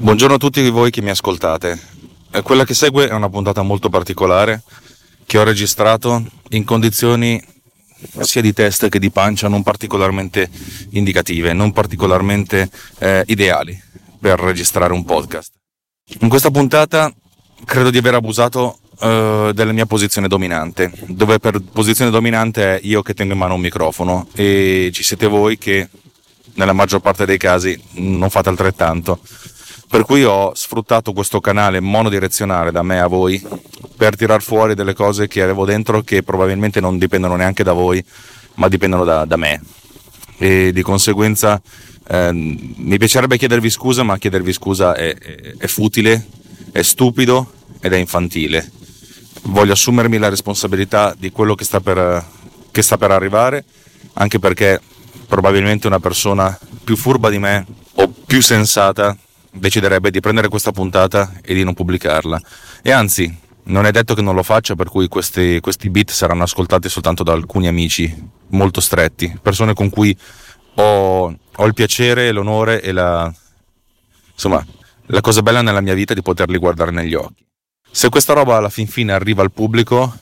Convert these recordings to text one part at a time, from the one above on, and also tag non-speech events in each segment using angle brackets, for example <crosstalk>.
Buongiorno a tutti voi che mi ascoltate. Eh, Quella che segue è una puntata molto particolare che ho registrato in condizioni sia di testa che di pancia non particolarmente indicative, non particolarmente eh, ideali per registrare un podcast. In questa puntata credo di aver abusato eh, della mia posizione dominante, dove per posizione dominante è io che tengo in mano un microfono e ci siete voi che nella maggior parte dei casi non fate altrettanto. Per cui ho sfruttato questo canale monodirezionale da me a voi per tirar fuori delle cose che avevo dentro che probabilmente non dipendono neanche da voi, ma dipendono da, da me. E di conseguenza eh, mi piacerebbe chiedervi scusa, ma chiedervi scusa è, è, è futile, è stupido ed è infantile. Voglio assumermi la responsabilità di quello che sta per, che sta per arrivare, anche perché probabilmente una persona più furba di me o più sensata deciderebbe di prendere questa puntata e di non pubblicarla. E anzi, non è detto che non lo faccia, per cui questi, questi beat saranno ascoltati soltanto da alcuni amici molto stretti, persone con cui ho, ho il piacere, l'onore e la, insomma, la cosa bella nella mia vita è di poterli guardare negli occhi. Se questa roba alla fin fine arriva al pubblico,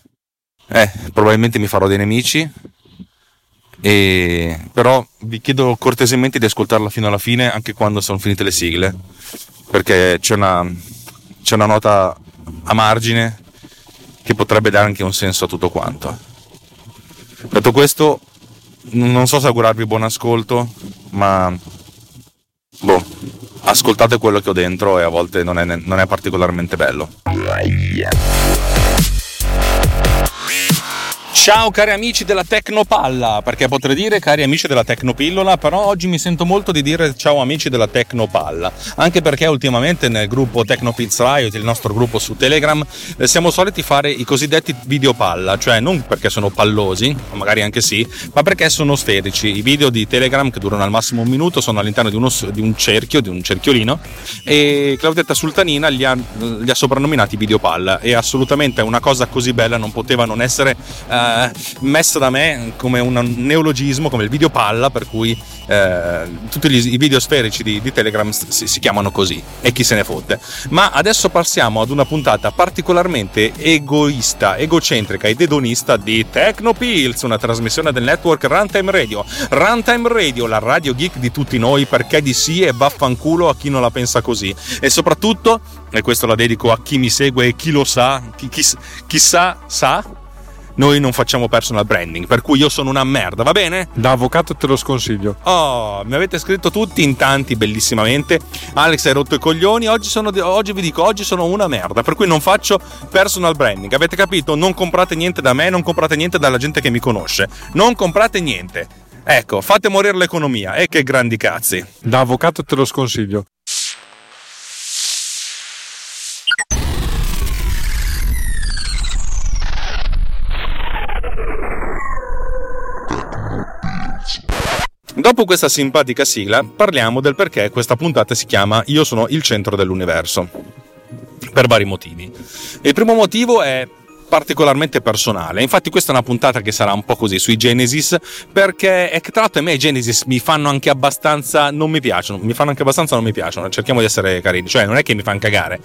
eh, probabilmente mi farò dei nemici, e, però vi chiedo cortesemente di ascoltarla fino alla fine, anche quando sono finite le sigle, perché c'è una, c'è una nota a margine che potrebbe dare anche un senso a tutto quanto. Detto questo, non so se augurarvi buon ascolto, ma boh, ascoltate quello che ho dentro e a volte non è, non è particolarmente bello. Ciao cari amici della Tecnopalla, perché potrei dire cari amici della Tecnopillola, però oggi mi sento molto di dire ciao amici della Tecnopalla, anche perché ultimamente nel gruppo Tecnopills Riot, il nostro gruppo su Telegram, eh, siamo soliti fare i cosiddetti video palla, cioè non perché sono pallosi, magari anche sì, ma perché sono sferici. I video di Telegram che durano al massimo un minuto sono all'interno di, uno, di un cerchio, di un cerchiolino, e Claudetta Sultanina li ha, li ha soprannominati video palla e assolutamente una cosa così bella non poteva non essere... Eh, messa da me come un neologismo, come il video palla, per cui eh, tutti gli, i video sferici di, di Telegram si, si, chiamano così e chi se ne fotte. Ma adesso passiamo ad una puntata particolarmente egoista, egocentrica ed edonista di Tecnopills, una trasmissione del network Runtime Radio. Runtime Radio, la radio geek di tutti noi, perché di sì e vaffanculo a chi non la pensa così. E soprattutto, e questo la dedico a chi mi segue e chi lo sa, chi, chi, chissà sa, noi non facciamo personal branding, per cui io sono una merda, va bene? Da avvocato te lo sconsiglio. Oh, mi avete scritto tutti in tanti bellissimamente. Alex hai rotto i coglioni, oggi, sono, oggi vi dico, oggi sono una merda, per cui non faccio personal branding. Avete capito? Non comprate niente da me, non comprate niente dalla gente che mi conosce. Non comprate niente. Ecco, fate morire l'economia. E che grandi cazzi. Da avvocato te lo sconsiglio. Dopo questa simpatica sigla, parliamo del perché questa puntata si chiama Io sono il centro dell'universo. Per vari motivi. Il primo motivo è particolarmente personale. Infatti, questa è una puntata che sarà un po' così sui Genesis, perché è che tra l'altro a me i Genesis mi fanno anche abbastanza. non mi piacciono. Mi fanno anche abbastanza non mi piacciono. Cerchiamo di essere carini. Cioè, non è che mi fanno cagare,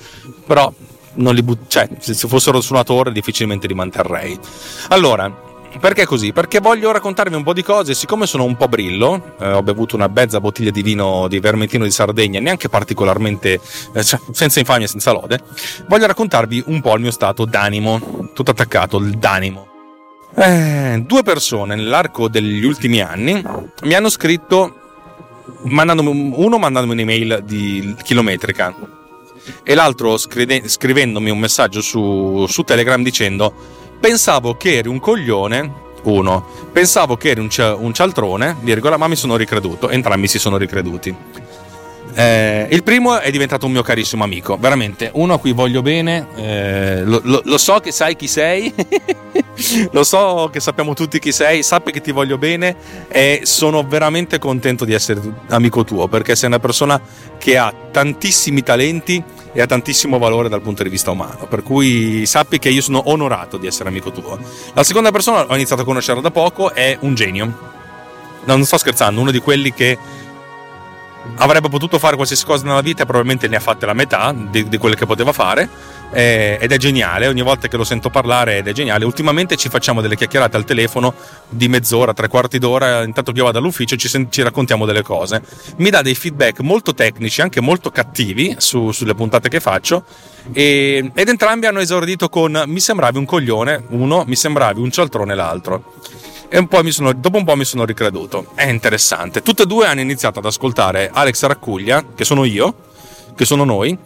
però non li but- cioè, se fossero su una torre difficilmente li manterrei. Allora, perché così? Perché voglio raccontarvi un po' di cose. Siccome sono un po' brillo, eh, ho bevuto una mezza bottiglia di vino di Vermentino di Sardegna, neanche particolarmente eh, cioè, senza infamia, senza lode. Voglio raccontarvi un po' il mio stato d'animo, tutto attaccato, il d'animo. Eh, due persone nell'arco degli ultimi anni mi hanno scritto, mandandomi, uno mandandomi un'email di chilometrica e l'altro scrive, scrivendomi un messaggio su, su Telegram dicendo Pensavo che eri un coglione, uno. Pensavo che eri un, un cialtrone, virgola, ma mi sono ricreduto. Entrambi si sono ricreduti. Eh, il primo è diventato un mio carissimo amico, veramente, uno a cui voglio bene, eh, lo, lo, lo, so che sai chi sei, <laughs> lo so che sappiamo tutti chi sei, sappi che ti voglio bene e sono veramente contento di essere amico tuo perché sei una persona che ha tantissimi talenti e ha tantissimo valore dal punto di vista umano, per cui sappi che io sono onorato di essere amico tuo. La seconda persona, ho iniziato a conoscerla da poco, è un genio. Non sto scherzando, uno di quelli che avrebbe potuto fare qualsiasi cosa nella vita e probabilmente ne ha fatte la metà di, di quelle che poteva fare eh, ed è geniale, ogni volta che lo sento parlare ed è geniale. Ultimamente ci facciamo delle chiacchierate al telefono di mezz'ora, tre quarti d'ora, intanto che io vado all'ufficio ci, ci raccontiamo delle cose. Mi dà dei feedback molto tecnici, anche molto cattivi su, sulle puntate che faccio e, ed entrambi hanno esordito con mi sembravi un coglione, uno, mi sembravi un cialtrone l'altro e un sono, dopo un po' mi sono ricreduto. È interessante. Tutte e due hanno iniziato ad ascoltare Alex Raccuglia, che sono io, che sono noi,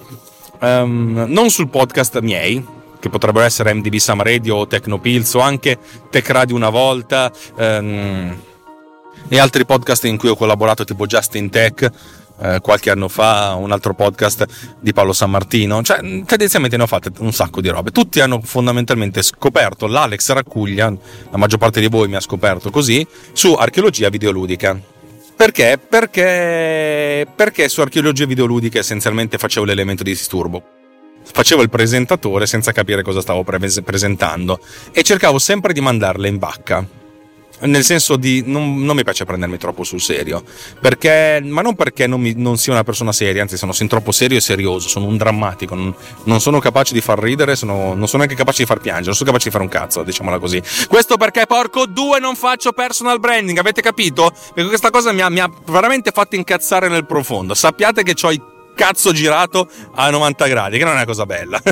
um, non sul podcast miei, che potrebbero essere MDB Sam Radio o Tecnopills o anche Tech Radio una volta um, e altri podcast in cui ho collaborato tipo Justin Tech eh, qualche anno fa un altro podcast di Paolo San Martino, cioè tendenzialmente ne ho fatte un sacco di robe. Tutti hanno fondamentalmente scoperto l'Alex Raccuglia, la maggior parte di voi mi ha scoperto così, su archeologia videoludica. Perché? Perché, perché su archeologia videoludica essenzialmente facevo l'elemento di disturbo. Facevo il presentatore senza capire cosa stavo pre- presentando e cercavo sempre di mandarle in vacca nel senso di non, non, mi piace prendermi troppo sul serio. Perché, ma non perché non, mi, non, sia una persona seria anzi sono sin troppo serio e serioso sono un drammatico non, non sono capace di far ridere sono, non sono neanche capace di far piangere non sono capace di fare un cazzo diciamola così. Questo perché porco due non faccio personal branding avete capito? perché questa cosa mi ha, mi ha veramente fatto incazzare nel profondo. Sappiate che ho i cazzo girato a 90 gradi, che non è una cosa bella. <laughs>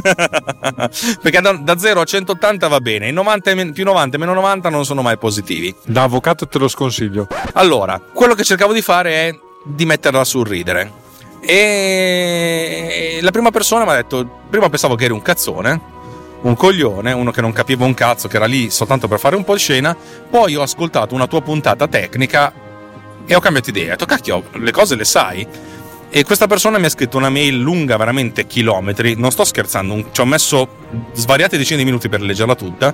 Perché da, da, 0 a 180 va bene, 90 più 90 e meno 90 non sono mai positivi. Da avvocato te lo sconsiglio. Allora, quello che cercavo di fare è di metterla sul ridere. E la prima persona mi ha detto: Prima pensavo che eri un cazzone, un coglione, uno che non capiva un cazzo, che era lì soltanto per fare un po' di scena. Poi ho ascoltato una tua puntata tecnica e ho cambiato idea. Ho detto: Cacchio, le cose le sai e questa persona mi ha scritto una mail lunga veramente chilometri, non sto scherzando, ci ho messo svariate decine di minuti per leggerla tutta.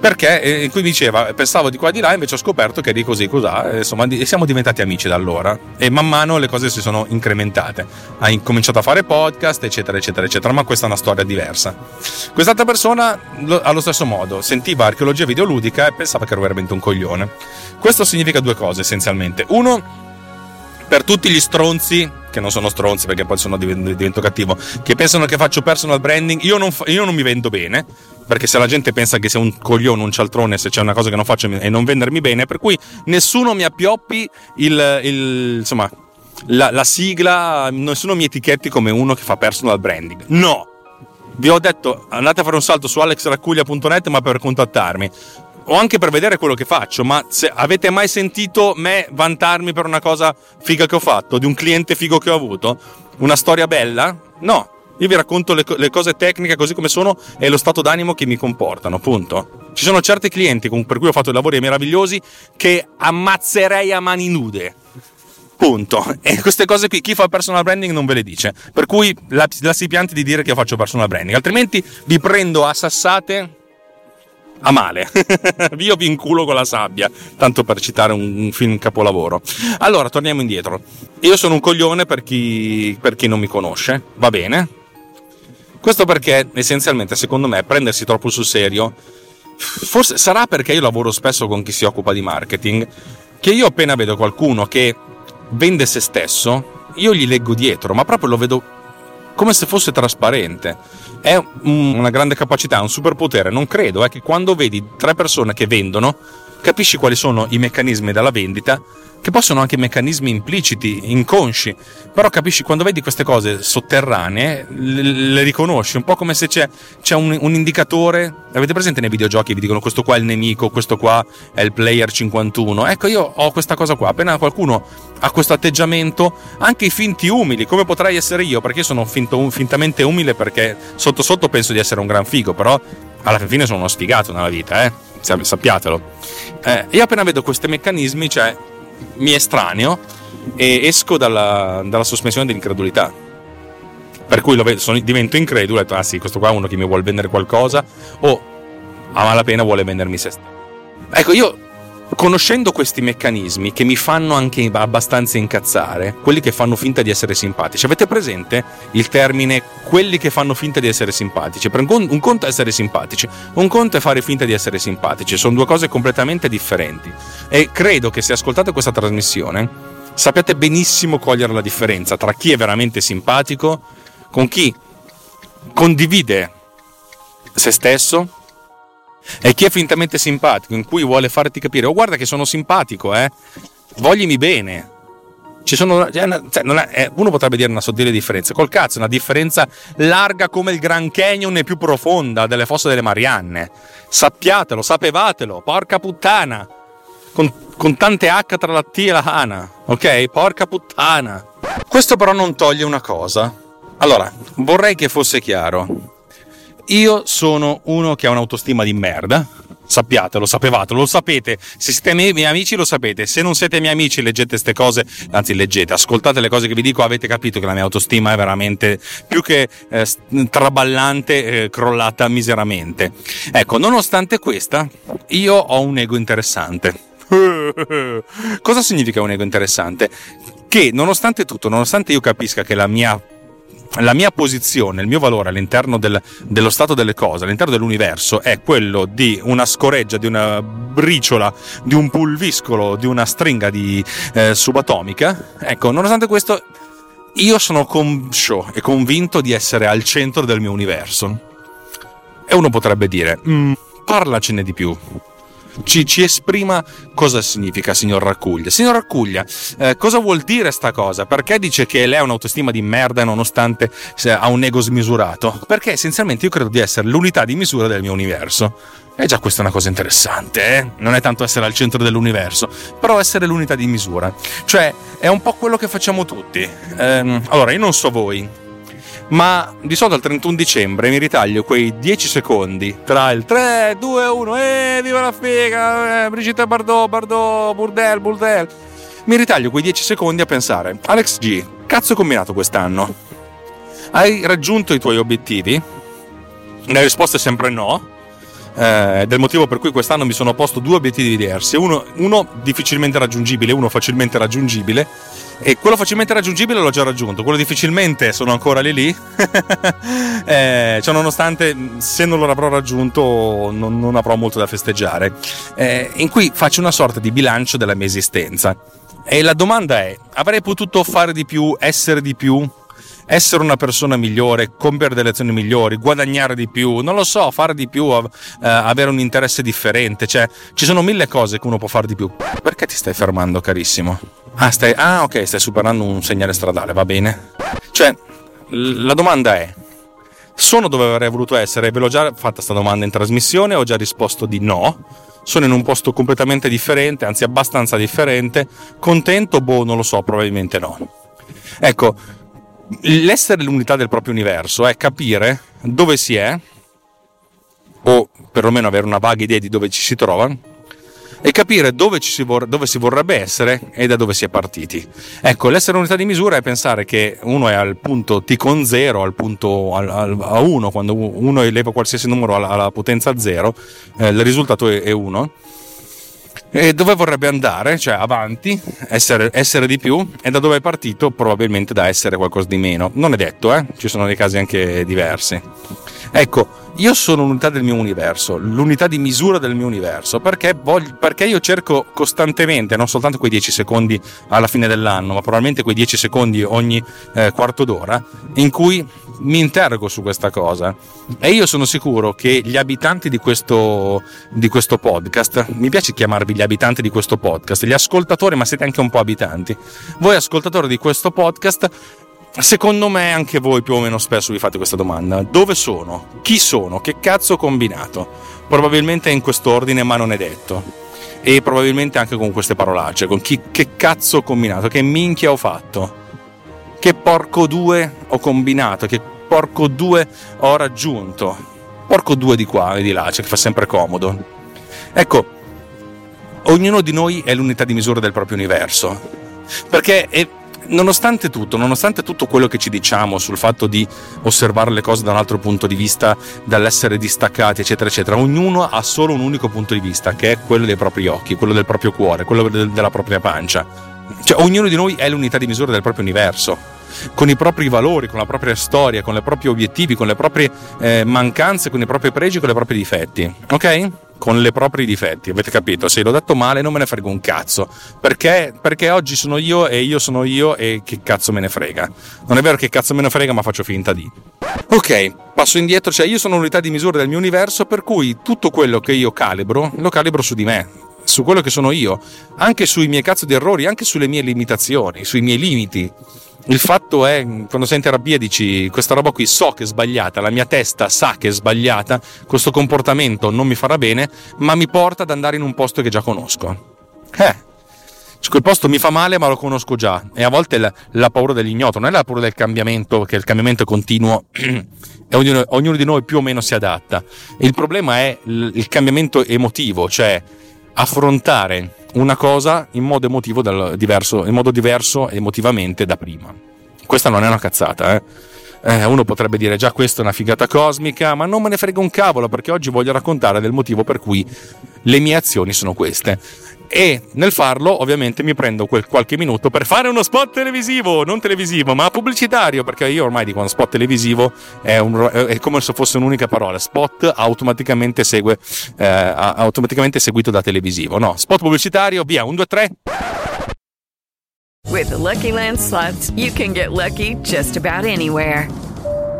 Perché in cui diceva, pensavo di qua e di là, invece ho scoperto che eri così, così, insomma, siamo diventati amici da allora. E man mano le cose si sono incrementate. Ha incominciato a fare podcast, eccetera, eccetera, eccetera. Ma questa è una storia diversa. Quest'altra persona, allo stesso modo, sentiva archeologia videoludica e pensava che ero veramente un coglione. Questo significa due cose essenzialmente. Uno, per tutti gli stronzi che non sono stronzi perché poi sono divento cattivo che pensano che faccio personal branding io non, io non mi vendo bene perché se la gente pensa che sia un coglione, un cialtrone, se c'è una cosa che non faccio e non vendermi bene, per cui nessuno mi appioppi il, il insomma, la, la, sigla, nessuno mi etichetti come uno che fa personal branding. No! Vi ho detto andate a fare un salto su alexraccuglia.net ma per contattarmi o anche per vedere quello che faccio, ma se avete mai sentito me vantarmi per una cosa figa che ho fatto, di un cliente figo che ho avuto? Una storia bella? No. Io vi racconto le, le cose tecniche così come sono e lo stato d'animo che mi comportano, punto. Ci sono certi clienti per cui ho fatto lavori meravigliosi che ammazzerei a mani nude. Punto. E queste cose qui, chi fa personal branding non ve le dice. Per cui la, la si pianti di dire che io faccio personal branding. Altrimenti vi prendo a sassate a male. <laughs> Io vi inculo con la sabbia, tanto per citare un, un, film capolavoro. Allora, torniamo indietro. Io sono un coglione per chi, per chi non mi conosce, va bene? Questo perché, essenzialmente, secondo me, prendersi troppo sul serio, forse sarà perché io lavoro spesso con chi si occupa di marketing, che io appena vedo qualcuno che vende se stesso, io gli leggo dietro, ma proprio lo vedo come se fosse trasparente è una grande capacità, un superpotere. Non credo, è che quando vedi tre persone che vendono, capisci quali sono i meccanismi della vendita che possono anche meccanismi impliciti, inconsci, però capisci quando vedi queste cose sotterranee, le, le riconosci, un po' come se c'è, c'è un, un, indicatore, avete presente nei videogiochi, vi dicono questo qua è il nemico, questo qua è il player 51, ecco io ho questa cosa qua, appena qualcuno ha questo atteggiamento, anche i finti umili, come potrei essere io, perché io sono finto, fintamente umile perché sotto sotto penso di essere un gran figo, però alla fine sono uno sfigato nella vita, eh? sappiatelo. Eh, io appena vedo questi meccanismi, cioè mi estraneo e esco dalla, dalla sospensione dell'incredulità. Per cui vedo, sono, divento incredulo e detto, ah sì, questo qua è uno che mi vuole vendere qualcosa o a malapena vuole vendermi se stesso. Ecco, io conoscendo questi meccanismi che mi fanno anche abbastanza incazzare, quelli che fanno finta di essere simpatici. Avete presente il termine quelli che fanno finta di essere simpatici? Un conto è essere simpatici, un conto è fare finta di essere simpatici, sono due cose completamente differenti. E credo che se ascoltate questa trasmissione sappiate benissimo cogliere la differenza tra chi è veramente simpatico con chi condivide se stesso e chi è fintamente simpatico, in cui vuole farti capire, oh guarda che sono simpatico, eh, voglimi bene. Ci sono, cioè, è, eh, uno potrebbe dire una sottile differenza, col cazzo, una differenza larga come il Grand Canyon e più profonda delle fosse delle Marianne. Sappiatelo, sapevatelo, porca puttana. Con, con tante H tra la T e la Hana, ok? Porca puttana. Questo però non toglie una cosa. Allora, vorrei che fosse chiaro. Io sono uno che ha un'autostima di merda. Sappiatelo, sapevatelo, lo sapete. Se siete miei, miei amici lo sapete. Se non siete miei amici leggete queste cose, anzi leggete, ascoltate le cose che vi dico, avete capito che la mia autostima è veramente più che eh, traballante, eh, crollata miseramente. Ecco, nonostante questa, io ho un ego interessante. <laughs> Cosa significa un ego interessante? Che nonostante tutto, nonostante io capisca che la mia la mia posizione, il mio valore all'interno del, dello stato delle cose, all'interno dell'universo, è quello di una scoreggia, di una briciola, di un pulviscolo, di una stringa di eh, subatomica. Ecco, nonostante questo, io sono conscio e convinto di essere al centro del mio universo. E uno potrebbe dire, mm, parlacene di più ci, ci, esprima cosa significa signor Raccuglia. Signor Raccuglia, eh, cosa vuol dire sta cosa? Perché dice che lei ha un'autostima di merda nonostante ha un ego smisurato? Perché essenzialmente io credo di essere l'unità di misura del mio universo. E già questa è una cosa interessante, eh? Non è tanto essere al centro dell'universo, però essere l'unità di misura. Cioè, è un po' quello che facciamo tutti. Ehm, allora, io non so voi, ma di solito al 31 dicembre mi ritaglio quei 10 secondi tra il 3, 2, 1, e viva la figa, eh, Brigitte Bardot, Bardot, Burdel, Burdel. Mi ritaglio quei 10 secondi a pensare, Alex G, cazzo combinato quest'anno? Hai raggiunto i tuoi obiettivi? La risposta è sempre no. Eh, del motivo per cui quest'anno mi sono posto due obiettivi diversi, uno, uno difficilmente raggiungibile, uno facilmente raggiungibile e quello facilmente raggiungibile l'ho già raggiunto, quello difficilmente sono ancora lì lì. <laughs> eh, cioè, nonostante se non lo avrò raggiunto non, non avrò molto da festeggiare. Eh, in cui faccio una sorta di bilancio della mia esistenza. E la domanda è: avrei potuto fare di più, essere di più? Essere una persona migliore, compiere delle azioni migliori, guadagnare di più, non lo so, fare di più, eh, avere un interesse differente, cioè ci sono mille cose che uno può fare di più. Perché ti stai fermando, carissimo? Ah, stai, ah ok, stai superando un segnale stradale, va bene. Cioè, la domanda è, sono dove avrei voluto essere? Ve l'ho già fatta questa domanda in trasmissione, ho già risposto di no. Sono in un posto completamente differente, anzi abbastanza differente. Contento? Boh, non lo so, probabilmente no. Ecco, l'essere l'unità del proprio universo è capire dove si è, o perlomeno avere una vaga idea di dove ci si trova, e capire dove, si, vor- dove si vorrebbe essere e da dove si è partiti. Ecco, l'essere unità di misura è pensare che uno è al punto t con 0, al punto al, al, a 1, quando uno eleva qualsiasi numero alla, alla potenza 0, eh, il risultato è 1 e dove vorrebbe andare, cioè avanti, essere, essere, di più, e da dove è partito probabilmente da essere qualcosa di meno. Non è detto, eh? ci sono dei casi anche diversi. Ecco, io sono l'unità del mio universo, l'unità di misura del mio universo, perché, voglio, perché io cerco costantemente, non soltanto quei 10 secondi alla fine dell'anno, ma probabilmente quei 10 secondi ogni eh, quarto d'ora, in cui mi interrogo su questa cosa e io sono sicuro che gli abitanti di questo, di questo podcast, mi piace chiamarvi gli abitanti di questo podcast, gli ascoltatori, ma siete anche un po' abitanti, voi ascoltatori di questo podcast, secondo me anche voi più o meno spesso vi fate questa domanda, dove sono? Chi sono? Che cazzo ho combinato? Probabilmente in quest'ordine, ma non è detto. E probabilmente anche con queste parolacce, con chi, che cazzo ho combinato, che minchia ho fatto che porco due ho combinato, che porco due ho raggiunto. Porco due di qua e di là, cioè che fa sempre comodo. Ecco, ognuno di noi è l'unità di misura del proprio universo. Perché è, nonostante tutto, nonostante tutto quello che ci diciamo sul fatto di osservare le cose da un altro punto di vista, dall'essere distaccati, eccetera, eccetera, ognuno ha solo un unico punto di vista, che è quello dei propri occhi, quello del proprio cuore, quello della propria pancia. Cioè, ognuno di noi è l'unità di misura del proprio universo con i propri valori, con la propria storia, con i propri obiettivi, con le proprie eh, mancanze, con i propri pregi, con i propri difetti. Ok? Con i propri difetti, avete capito? Se l'ho detto male non me ne frega un cazzo. Perché? Perché oggi sono io e io sono io e che cazzo me ne frega. Non è vero che cazzo me ne frega, ma faccio finta di. Ok, passo indietro, cioè io sono l'unità di misura del mio universo, per cui tutto quello che io calibro, lo calibro su di me su quello che sono io, anche sui miei cazzo di errori, anche sulle mie limitazioni, sui miei limiti. Il fatto è, quando sei in terapia dici, questa roba qui so che è sbagliata, la mia testa sa che è sbagliata, questo comportamento non mi farà bene, ma mi porta ad andare in un posto che già conosco. Eh, quel posto mi fa male ma lo conosco già e a volte la, la, paura dell'ignoto non è la paura del cambiamento che il cambiamento è continuo <clears throat> e ognuno, ognuno, di noi più o meno si adatta il problema è il, il cambiamento emotivo cioè affrontare una cosa in modo emotivo diverso, in modo diverso emotivamente da prima. Questa non è una cazzata, eh? Eh, uno potrebbe dire già questa è una figata cosmica, ma non me ne frega un cavolo perché oggi voglio raccontare del motivo per cui le mie azioni sono queste e nel farlo ovviamente mi prendo quel qualche minuto per fare uno spot televisivo, non televisivo ma pubblicitario perché io ormai dico uno spot televisivo è, un, è come se fosse un'unica parola, spot automaticamente segue, eh, automaticamente seguito da televisivo, no, spot pubblicitario, via, 1, 2, 3. With the Lucky Land slots you can get lucky just about anywhere.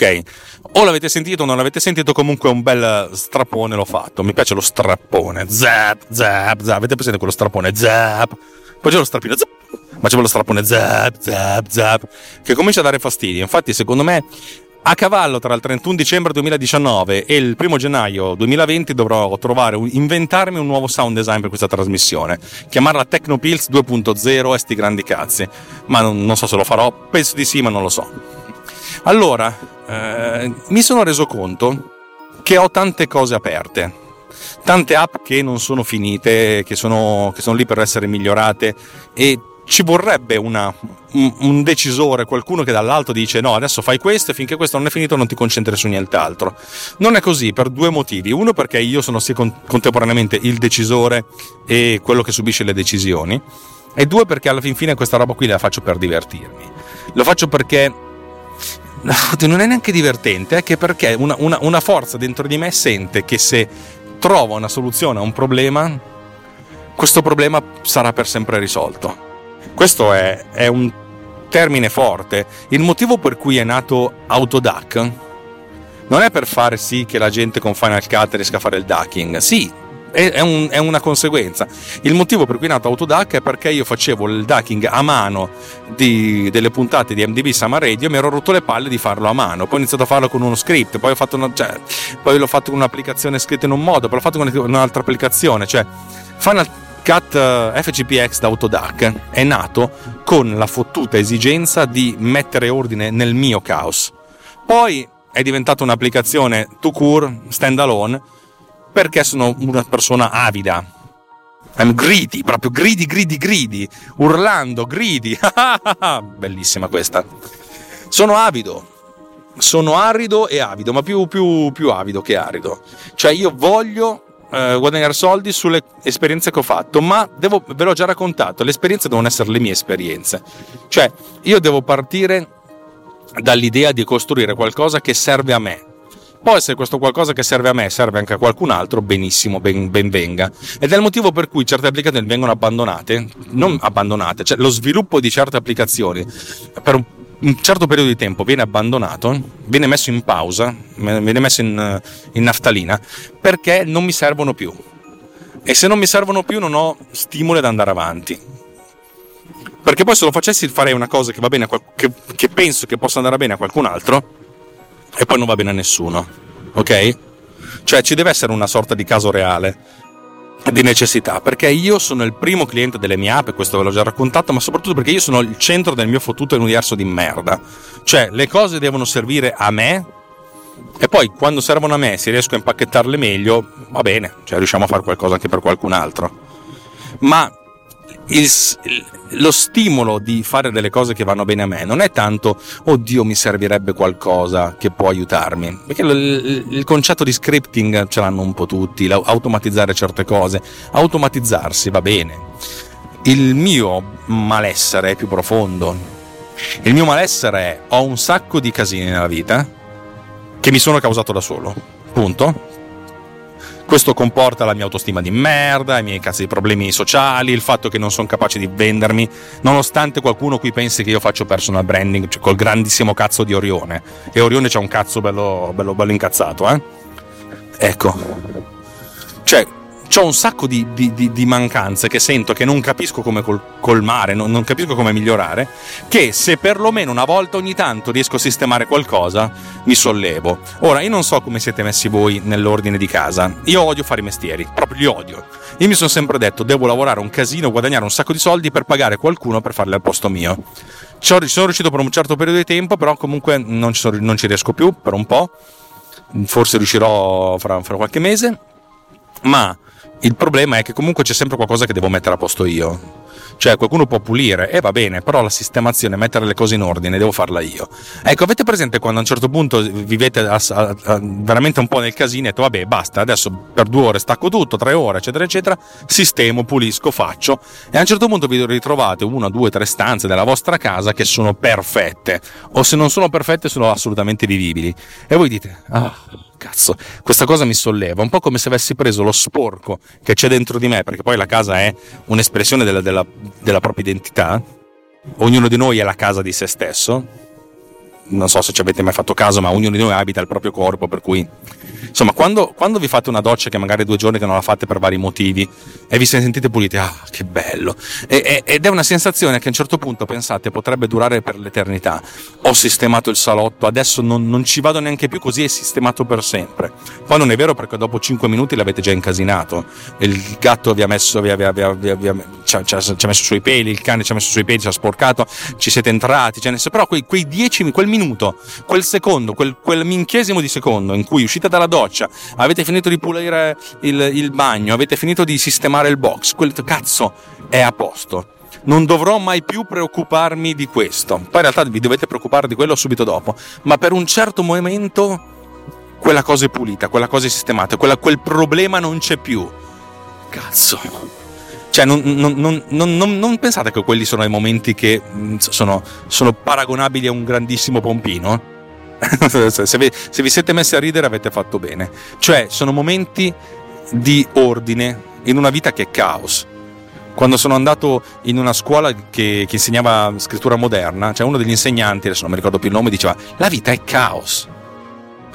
Ok, o l'avete sentito o non l'avete sentito, comunque un bel strappone l'ho fatto. Mi piace lo strappone. Zap, zap, zap. Avete presente quello strappone? Zap. Poi c'è lo strappino. Zap. Ma c'è lo strappone zap, zap, zap. Che comincia a dare fastidio. Infatti, secondo me, a cavallo tra il 31 dicembre 2019 e il 1 gennaio 2020 dovrò trovare, inventarmi un nuovo sound design per questa trasmissione. Chiamarla Tecnopills 2.0 e sti grandi cazzi. Ma non, non so se lo farò. Penso di sì, ma non lo so. Allora, eh, mi sono reso conto che ho tante cose aperte, tante app che non sono finite, che sono, che sono lì per essere migliorate e ci vorrebbe una, un, decisore, qualcuno che dall'alto dice no, adesso fai questo e finché questo non è finito non ti concentri su nient'altro. Non è così per due motivi. Uno perché io sono sia con, contemporaneamente il decisore e quello che subisce le decisioni. E due perché alla fin fine questa roba qui la faccio per divertirmi. Lo faccio perché non è neanche divertente, è che perché una, una, una forza dentro di me sente che se trova una soluzione a un problema, questo problema sarà per sempre risolto. Questo è, è un termine forte. Il motivo per cui è nato Autodac non è per fare sì che la gente con Final Cut riesca a fare il ducking. Sì, è, un, è, una conseguenza. Il motivo per cui è nato Autoduck è perché io facevo il ducking a mano di, delle puntate di MDB Summer Radio e mi ero rotto le palle di farlo a mano. Poi ho iniziato a farlo con uno script, poi, una, cioè, poi l'ho fatto con un'applicazione scritta in un modo, poi l'ho fatto con un'altra applicazione. Cioè, Final Cut uh, FCPX da Autoduck è nato con la fottuta esigenza di mettere ordine nel mio caos. Poi è diventata un'applicazione to cure, stand alone perché sono una persona avida. I'm greedy, proprio greedy, greedy, greedy, urlando, greedy. <laughs> Bellissima questa. Sono avido. Sono arido e avido, ma più, più, più avido che arido. Cioè io voglio eh, guadagnare soldi sulle esperienze che ho fatto, ma devo, ve l'ho già raccontato, le esperienze devono essere le mie esperienze. Cioè io devo partire dall'idea di costruire qualcosa che serve a me, poi se questo qualcosa che serve a me serve anche a qualcun altro, benissimo, ben, ben venga. Ed è il motivo per cui certe applicazioni vengono abbandonate, non abbandonate, cioè lo sviluppo di certe applicazioni per un un certo periodo di tempo viene abbandonato, viene messo in pausa, viene messo in, in, naftalina perché non mi servono più. E se non mi servono più non ho stimoli ad andare avanti. Perché poi se lo facessi farei una cosa che qual- che, che penso che possa andare bene a qualcun altro e poi non va bene a nessuno. Ok? Cioè ci deve essere una sorta di caso reale di necessità, perché io sono il primo cliente delle mie app, questo ve l'ho già raccontato, ma soprattutto perché io sono il centro del mio fottuto universo di merda. Cioè, le cose devono servire a me e poi quando servono a me, se riesco a impacchettarle meglio, va bene, cioè riusciamo a fare qualcosa anche per qualcun altro. Ma il, lo stimolo di fare delle cose che vanno bene a me non è tanto, oddio, mi servirebbe qualcosa che può aiutarmi. Perché il, il concetto di scripting ce l'hanno un po' tutti, automatizzare certe cose. Automatizzarsi va bene. Il mio malessere è più profondo. Il mio malessere è ho un sacco di casini nella vita che mi sono causato da solo. Punto questo comporta la mia autostima di merda, i miei cazzi di problemi sociali, il fatto che non sono capace di vendermi, nonostante qualcuno qui pensi che io faccio personal branding cioè col grandissimo cazzo di Orione. E Orione c'ha un cazzo bello, bello, bello incazzato, eh? Ecco. Cioè, ho un sacco di, di, di, di, mancanze che sento che non capisco come col, colmare, non, non, capisco come migliorare, che se perlomeno una volta ogni tanto riesco a sistemare qualcosa, mi sollevo. Ora, io non so come siete messi voi nell'ordine di casa, io odio fare i mestieri, proprio li odio. Io mi sono sempre detto, devo lavorare un casino, guadagnare un sacco di soldi per pagare qualcuno per farli al posto mio. Ci sono riuscito per un certo periodo di tempo, però comunque non ci, sono, non ci riesco più per un po', forse riuscirò fra, fra qualche mese, ma il problema è che comunque c'è sempre qualcosa che devo mettere a posto io. Cioè, qualcuno può pulire, e eh, va bene, però la sistemazione, mettere le cose in ordine, devo farla io. Ecco, avete presente quando a un certo punto vivete a, a, a, veramente un po' nel casino e detto, vabbè, basta, adesso per due ore stacco tutto, tre ore, eccetera, eccetera, sistemo, pulisco, faccio, e a un certo punto vi ritrovate una, due, tre stanze della vostra casa che sono perfette, o se non sono perfette sono assolutamente vivibili. E voi dite, ah cazzo, questa cosa mi solleva, un po' come se avessi preso lo sporco che c'è dentro di me, perché poi la casa è un'espressione della, della, della propria identità, ognuno di noi è la casa di se stesso, non so se ci avete mai fatto caso, ma ognuno di noi abita il proprio corpo, per cui insomma, quando, quando, vi fate una doccia che magari due giorni che non la fate per vari motivi e vi sentite puliti, ah, che bello! E, e, ed è una sensazione che a un certo punto pensate potrebbe durare per l'eternità. Ho sistemato il salotto, adesso non, non ci vado neanche più così, è sistemato per sempre. Poi non è vero perché dopo 5 minuti l'avete già incasinato. Il gatto vi ha messo, vi ha, vi ha, vi ha, ci, ha, ci ha messo sui peli, il cane ci ha messo sui peli, ci ha sporcato, ci siete entrati, cioè, però quei, quei 10 quel minuto, quel secondo, quel, quel minchiesimo di secondo in cui uscite dalla doccia, avete finito di pulire il, il bagno, avete finito di sistemare il box, quel cazzo è a posto. Non dovrò mai più preoccuparmi di questo. Poi in realtà vi dovete preoccupare di quello subito dopo, ma per un certo momento quella cosa è pulita, quella cosa è sistemata, quella, quel problema non c'è più. Cazzo. Cioè, non, non, non, non, pensate che quelli sono i momenti che mm, sono, sono paragonabili a un grandissimo pompino? <laughs> se, vi, se vi siete messi a ridere avete fatto bene. Cioè, sono momenti di ordine in una vita che è caos. Quando sono andato in una scuola che, che insegnava scrittura moderna, cioè uno degli insegnanti, adesso non mi ricordo più il nome, diceva: La vita è caos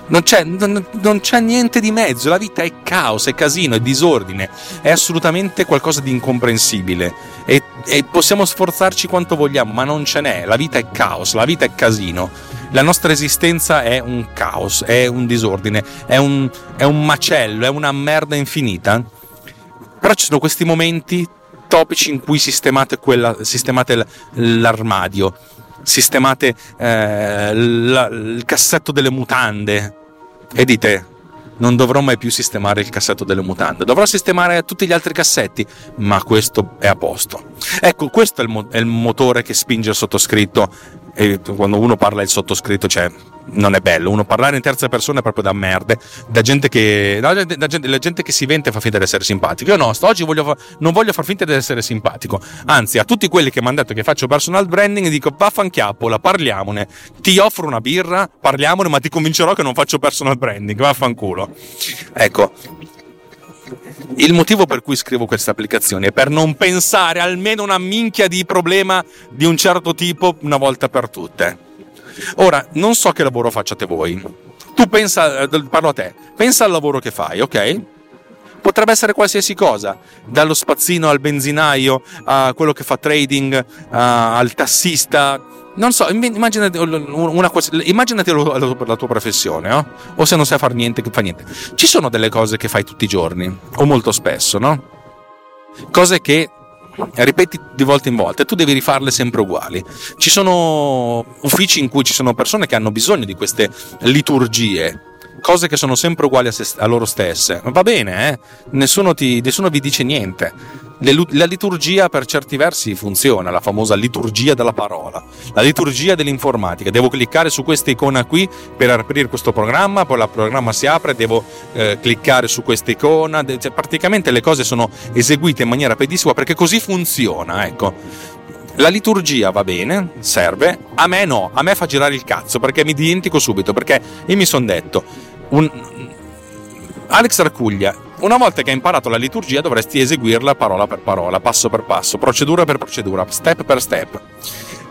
non c'è, non, non c'è, niente di mezzo, la vita è caos, è casino, è disordine, è assolutamente qualcosa di incomprensibile. E, e, possiamo sforzarci quanto vogliamo, ma non ce n'è, la vita è caos, la vita è casino, la nostra esistenza è un caos, è un disordine, è un, è un macello, è una merda infinita. Però ci sono questi momenti topici in cui sistemate, quella, sistemate l'armadio sistemate eh, la, il cassetto delle mutande e dite non dovrò mai più sistemare il cassetto delle mutande, dovrò sistemare tutti gli altri cassetti, ma questo è a posto. Ecco, questo è il, mo- è il motore che spinge il sottoscritto e quando uno parla il sottoscritto, cioè non è bello. Uno parlare in terza persona è proprio da merde, da gente che, da da gente, la gente che si vende fa finta di essere simpatico. Io no, oggi voglio, non voglio far finta di essere simpatico. Anzi, a tutti quelli che mi hanno detto che faccio personal branding, dico vaffanchiappola, parliamone. Ti offro una birra, parliamone, ma ti convincerò che non faccio personal branding, vaffanculo. Ecco, il motivo per cui scrivo questa applicazione è per non pensare almeno una minchia di problema di un certo tipo una volta per tutte. Ora, non so che lavoro facciate voi. Tu pensa, eh, parlo a te, pensa al lavoro che fai, ok? Potrebbe essere qualsiasi cosa, dallo spazzino al benzinaio, a quello che fa trading, al tassista. Non so, immaginati, una, immaginati la tua professione, no? O se non sai fare niente, fa niente. Ci sono delle cose che fai tutti i giorni, o molto spesso, no? Cose che ripeti di volta in volta e tu devi rifarle sempre uguali. Ci sono uffici in cui ci sono persone che hanno bisogno di queste liturgie, cose che sono sempre uguali a, se, a loro stesse. Va bene, eh? nessuno, ti, nessuno vi dice niente. La liturgia per certi versi funziona, la famosa liturgia della parola, la liturgia dell'informatica. Devo cliccare su questa icona qui per aprire questo programma, poi il programma si apre, devo eh, cliccare su questa icona. Cioè, praticamente le cose sono eseguite in maniera pedissequa perché così funziona, ecco. La liturgia va bene, serve, a me no, a me fa girare il cazzo perché mi dimentico subito, perché io mi sono detto, un... Alex Racuglia una volta che hai imparato la liturgia dovresti eseguirla parola per parola, passo per passo, procedura per procedura, step per step.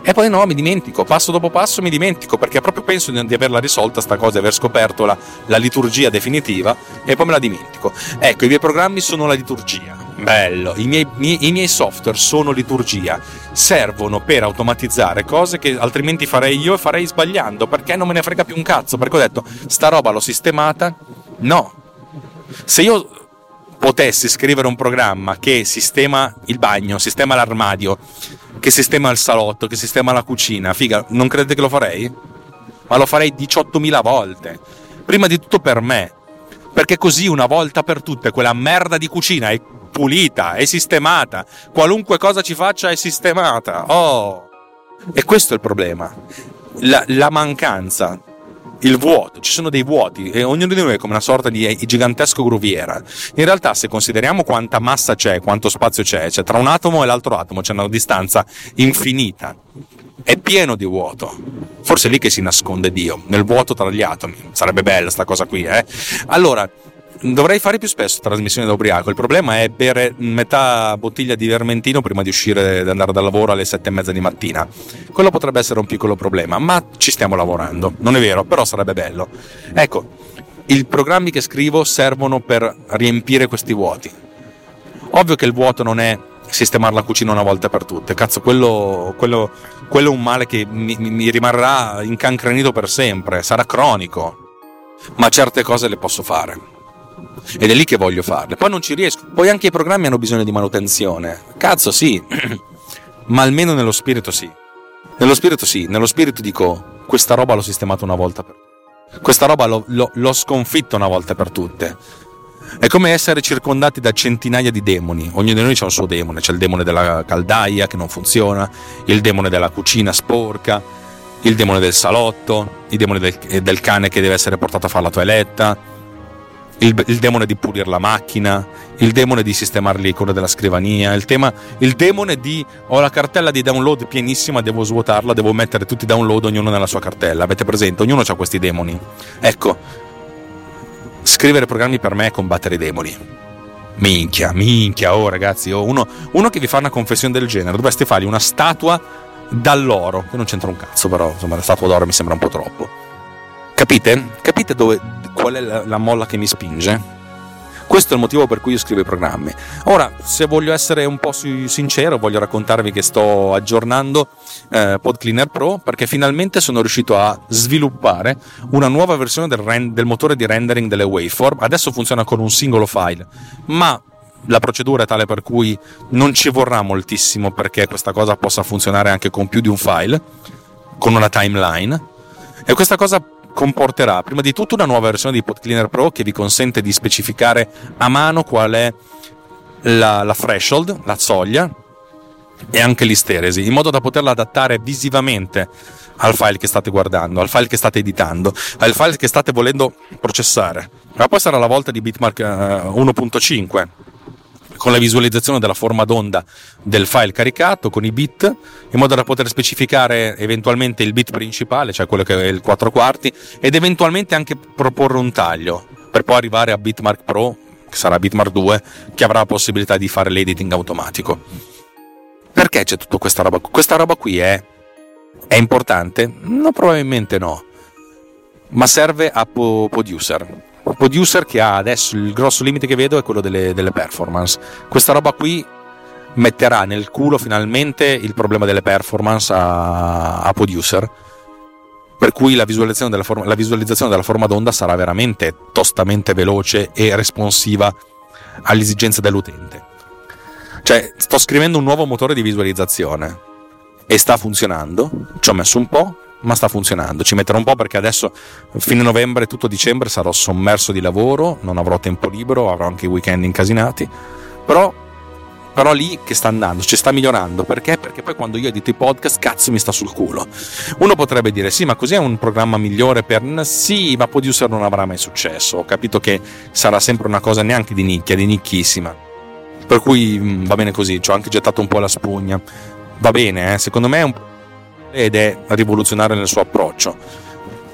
E poi no, mi dimentico, passo dopo passo mi dimentico, perché proprio penso di averla risolta sta cosa, di aver scoperto la, la liturgia definitiva e poi me la dimentico. Ecco, i miei programmi sono la liturgia. Bello, I miei, i miei, software sono liturgia, servono per automatizzare cose che altrimenti farei io e farei sbagliando, perché non me ne frega più un cazzo, perché ho detto, sta roba l'ho sistemata? No. Se io potessi scrivere un programma che sistema il bagno, sistema l'armadio, che sistema il salotto, che sistema la cucina, figa, non credete che lo farei? Ma lo farei 18.000 volte. Prima di tutto per me, perché così una volta per tutte quella merda di cucina è pulita, è sistemata, qualunque cosa ci faccia è sistemata. Oh! E questo è il problema. La, la mancanza il vuoto, ci sono dei vuoti e ognuno di noi è come una sorta di gigantesco gruviera. In realtà, se consideriamo quanta massa c'è, quanto spazio c'è, cioè tra un atomo e l'altro atomo c'è una distanza infinita. È pieno di vuoto. Forse è lì che si nasconde Dio, nel vuoto tra gli atomi. Sarebbe bella sta cosa qui, eh? Allora, dovrei fare più spesso trasmissioni da ubriaco. Il problema è bere metà bottiglia di vermentino prima di uscire e andare dal lavoro alle sette e mezza di mattina. Quello potrebbe essere un piccolo problema, ma ci stiamo lavorando. Non è vero, però sarebbe bello. Ecco, i programmi che scrivo servono per riempire questi vuoti. Ovvio che il vuoto non è sistemare la cucina una volta per tutte. Cazzo, quello, quello, quello è un male che mi, mi rimarrà incancrenito per sempre, sarà cronico. Ma certe cose le posso fare ed è lì che voglio farle. Poi non ci riesco. Poi anche i programmi hanno bisogno di manutenzione. Cazzo, sì, <clears throat> ma almeno nello spirito sì. Nello spirito sì, nello spirito dico, questa roba l'ho sistemata una volta per tutte. Questa roba l'ho, l'ho, l'ho sconfitta una volta per tutte. È come essere circondati da centinaia di demoni. Ognuno di noi ha un suo demone. C'è il demone della caldaia che non funziona, il demone della cucina sporca, il demone del salotto, il demone del, del cane che deve essere portato a fare la toeletta, il, il, demone di pulire la macchina, il demone di sistemare le della scrivania, il, tema, il demone di ho la cartella di download pienissima, devo svuotarla, devo mettere tutti i download ognuno nella sua cartella. Avete presente? Ognuno ha questi demoni. Ecco, scrivere programmi per me è combattere i demoni. Minchia, minchia, oh ragazzi, oh, uno, uno che vi fa una confessione del genere, dovreste fargli una statua dall'oro, che non c'entra un cazzo però, insomma la statua d'oro mi sembra un po' troppo. Capite? Capite dove, qual è la, la molla che mi spinge? Questo è il motivo per cui io scrivo i programmi. Ora, se voglio essere un po' sincero, voglio raccontarvi che sto aggiornando eh, PodCleaner Pro perché finalmente sono riuscito a sviluppare una nuova versione del, rend- del motore di rendering delle waveform. Adesso funziona con un singolo file, ma la procedura è tale per cui non ci vorrà moltissimo perché questa cosa possa funzionare anche con più di un file, con una timeline. E questa cosa comporterà prima di tutto una nuova versione di PodCleaner Pro che vi consente di specificare a mano qual è la, la threshold, la soglia e anche l'isteresi, in modo da poterla adattare visivamente al file che state guardando, al file che state editando, al file che state volendo processare. Ma poi sarà la volta di Bitmark 1.5 eh, con la visualizzazione della forma d'onda del file caricato con i bit in modo da poter specificare eventualmente il bit principale, cioè quello che è il 4 quarti, ed eventualmente anche proporre un taglio per poi arrivare a Bitmark Pro, che sarà Bitmark 2, che avrà la possibilità di fare l'editing automatico. Perché c'è tutta questa roba? Questa roba qui è, è importante? No, probabilmente no, ma serve a producer producer che ha adesso il grosso limite che vedo è quello delle, delle performance. Questa roba qui metterà nel culo finalmente il problema delle performance a, a producer per cui la visualizzazione, della forma, la visualizzazione della forma d'onda sarà veramente tostamente veloce e responsiva alle esigenze dell'utente. Cioè, sto scrivendo un nuovo motore di visualizzazione e sta funzionando, ci ho messo un po', ma sta funzionando. Ci metterò un po' perché adesso, fine novembre, tutto dicembre, sarò sommerso di lavoro, non avrò tempo libero, avrò anche i weekend incasinati, però però lì che sta andando, ci sta migliorando. Perché? Perché poi quando io edito i podcast, cazzo mi sta sul culo. Uno potrebbe dire: sì, ma così è un programma migliore per. Sì, ma producer non avrà mai successo. Ho capito che sarà sempre una cosa neanche di nicchia, di nicchissima. Per cui mm, va bene così, ci ho anche gettato un po' la spugna. Va bene, eh? secondo me è un ed è rivoluzionario nel suo approccio.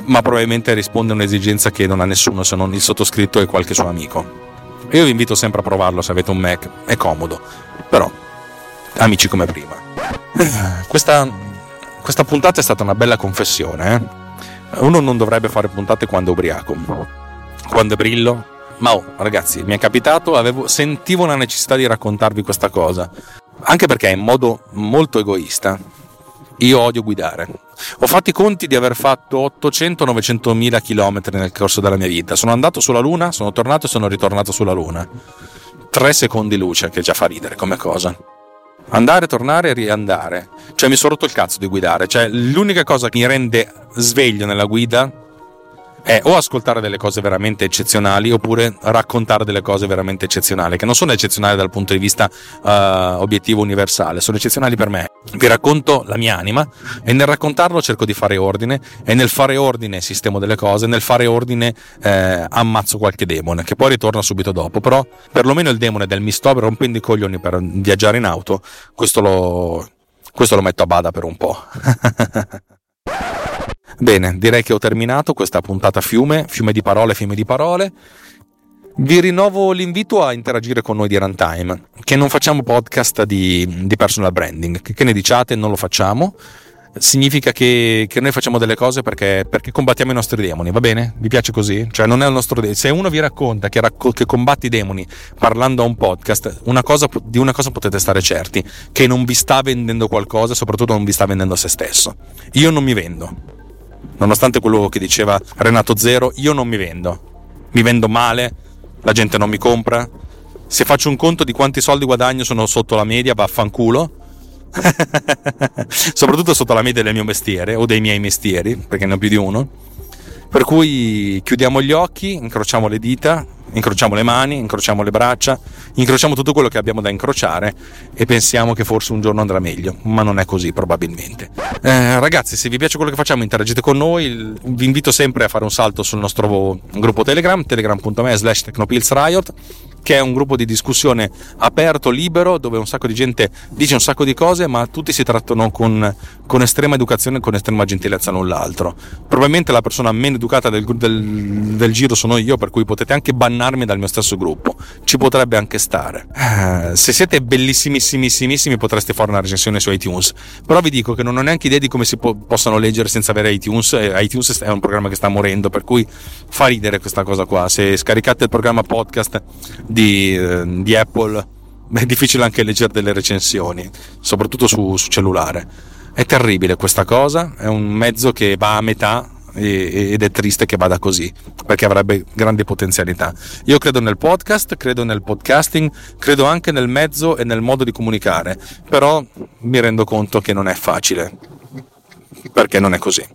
Ma probabilmente risponde a un'esigenza che non ha nessuno se non il sottoscritto e qualche suo amico. Io vi invito sempre a provarlo se avete un Mac, è comodo, però amici come prima. Questa, questa puntata è stata una bella confessione. Eh? Uno non dovrebbe fare puntate quando è ubriaco, quando è brillo. Ma oh, ragazzi, mi è capitato, avevo, sentivo la necessità di raccontarvi questa cosa, anche perché in modo molto egoista io odio guidare. Ho fatto i conti di aver fatto 800-900 mila chilometri nel corso della mia vita. Sono andato sulla Luna, sono tornato e sono ritornato sulla Luna. Tre secondi luce, che già fa ridere come cosa. Andare, tornare e riandare. Cioè mi sono rotto il cazzo di guidare. Cioè l'unica cosa che mi rende sveglio nella guida è o ascoltare delle cose veramente eccezionali oppure raccontare delle cose veramente eccezionali, che non sono eccezionali dal punto di vista uh, obiettivo universale, sono eccezionali per me. Vi racconto la mia anima e nel raccontarlo cerco di fare ordine e nel fare ordine sistemo delle cose, nel fare ordine eh, ammazzo qualche demone che poi ritorna subito dopo, però perlomeno il demone del mi sto rompendo i coglioni per viaggiare in auto, questo lo, questo lo metto a bada per un po'. <laughs> Bene, direi che ho terminato questa puntata fiume, fiume di parole, fiume di parole. Vi rinnovo l'invito a interagire con noi di Runtime, che non facciamo podcast di, di personal branding. Che, che, ne diciate? Non lo facciamo. Significa che, che noi facciamo delle cose perché, perché, combattiamo i nostri demoni, va bene? Vi piace così? Cioè, non è il nostro. De- Se uno vi racconta che, racco- che combatti i demoni parlando a un podcast, una cosa, di una cosa potete stare certi: che non vi sta vendendo qualcosa, soprattutto non vi sta vendendo se stesso. Io non mi vendo nonostante quello che diceva Renato Zero, io non mi vendo. Mi vendo male, la gente non mi compra. Se faccio un conto di quanti soldi guadagno sono sotto la media, vaffanculo. <laughs> Soprattutto sotto la media del mio mestiere o dei miei mestieri, perché ne ho più di uno. Per cui chiudiamo gli occhi, incrociamo le dita, incrociamo le mani, incrociamo le braccia, incrociamo tutto quello che abbiamo da incrociare e pensiamo che forse un giorno andrà meglio, ma non è così probabilmente. Eh, ragazzi, se vi piace quello che facciamo, interagite con noi, vi invito sempre a fare un salto sul nostro gruppo Telegram, telegram.me slash technopillsriot che è un gruppo di discussione aperto, libero, dove un sacco di gente dice un sacco di cose, ma tutti si trattano con, con estrema educazione e con estrema gentilezza l'un l'altro. Probabilmente la persona meno educata del, del, del, giro sono io, per cui potete anche bannarmi dal mio stesso gruppo. Ci potrebbe anche stare. Eh, se siete bellissimissimissimi potreste fare una recensione su iTunes, però vi dico che non ho neanche idea di come si po- possano leggere senza avere iTunes. ITunes è un programma che sta morendo, per cui fa ridere questa cosa qua. Se scaricate il programma podcast di, eh, di Apple <laughs> è difficile anche leggere delle recensioni, soprattutto su, su, cellulare. È terribile questa cosa, è un mezzo che va a metà ed è triste che vada così, perché avrebbe grandi potenzialità. Io credo nel podcast, credo nel podcasting, credo anche nel mezzo e nel modo di comunicare, però mi rendo conto che non è facile, perché non è così.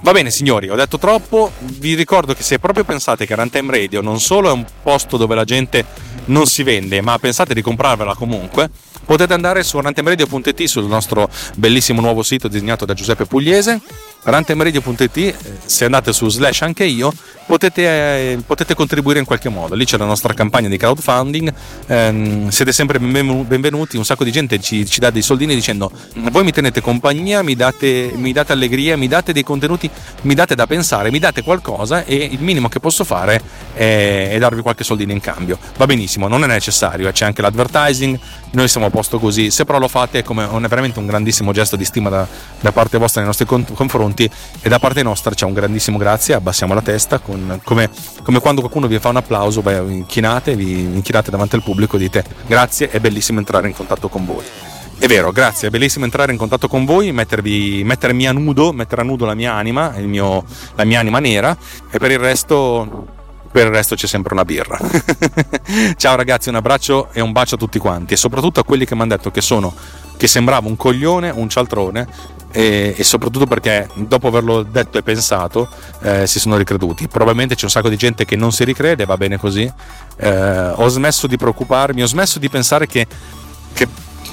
Va bene signori, ho detto troppo, vi ricordo che se proprio pensate che Runtime Radio non solo è un posto dove la gente non si vende, ma pensate di comprarvela comunque, potete andare su rantemeradio.it sul nostro bellissimo nuovo sito disegnato da Giuseppe Pugliese. Rantemeradio.it eh, se andate su slash anche io potete, eh, potete, contribuire in qualche modo. Lì c'è la nostra campagna di crowdfunding. Ehm, siete sempre benvenuti. Un sacco di gente ci, ci, dà dei soldini dicendo voi mi tenete compagnia mi date, mi date allegria mi date dei contenuti mi date da pensare mi date qualcosa e il minimo che posso fare è, è darvi qualche soldino in cambio. Va benissimo non è necessario, eh, c'è anche l'advertising, noi siamo posto così, se però lo fate è, come, è veramente un grandissimo gesto di stima da, da parte vostra nei nostri confronti e da parte nostra c'è un grandissimo grazie, abbassiamo la testa, con, come, come, quando qualcuno vi fa un applauso, beh, inchinate, vi inchinate davanti al pubblico e dite grazie, è bellissimo entrare in contatto con voi. È vero, grazie, è bellissimo entrare in contatto con voi, mettervi, mettermi a nudo, mettere a nudo la mia anima, mio, la mia anima nera e per il resto per il resto c'è sempre una birra. <laughs> Ciao ragazzi, un abbraccio e un bacio a tutti quanti e soprattutto a quelli che mi hanno detto che sono che sembrava un coglione, un cialtrone e, e, soprattutto perché dopo averlo detto e pensato eh, si sono ricreduti. Probabilmente c'è un sacco di gente che non si ricrede, va bene così. Eh, ho smesso di preoccuparmi, ho smesso di pensare che, che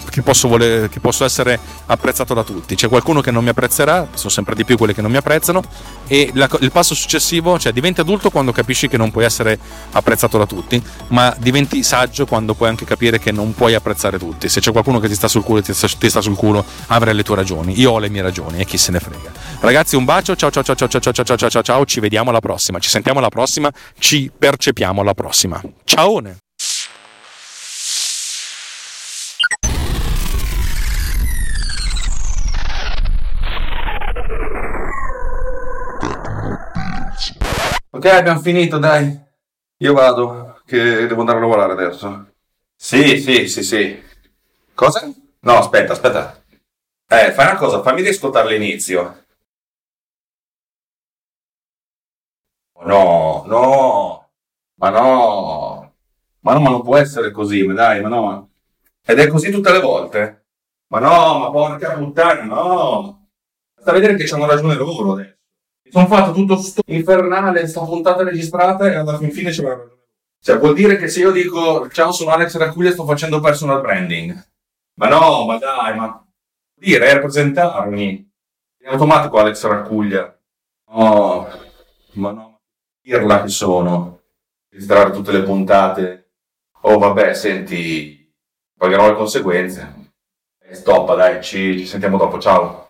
che posso, voler, che posso, essere apprezzato da tutti. C'è qualcuno che non mi apprezzerà, sono sempre di più quelli che non mi apprezzano, e la, il passo successivo, cioè diventi adulto quando capisci che non puoi essere apprezzato da tutti, ma diventi saggio quando puoi anche capire che non puoi apprezzare tutti. Se c'è qualcuno che ti sta sul culo ti, ti sta, sul culo, avrai le tue ragioni. Io ho le mie ragioni e chi se ne frega. Ragazzi, un bacio, ciao ciao ciao ciao ciao ciao ciao ciao ciao, ciao. ci vediamo alla prossima, ci sentiamo alla prossima, ci percepiamo alla prossima. Ciao! Ok, abbiamo finito, dai. Io vado, che devo andare a lavorare adesso. Sì, sì, sì, sì. Cosa? No, aspetta, aspetta. Eh, fai una cosa, fammi riascoltare l'inizio. No, no, ma no, ma no, ma non può essere così, ma dai, ma no. Ed è così tutte le volte? Ma no, ma porca puttana, no. Sta a vedere che c'hanno ragione loro adesso. Sono fatto tutto sto infernale, sta puntata registrata e alla fin fine c'è ragione. Cioè, vuol dire che se io dico ciao, sono Alex Racuglia, sto facendo personal branding. Ma no, ma dai, ma vuol dire rappresentarmi. In automatico Alex Raccuglia. No, ma no, dirla che sono. Registrare tutte le puntate. Oh, vabbè, senti, pagherò le conseguenze. Stoppa, dai, ci, ci sentiamo dopo, ciao.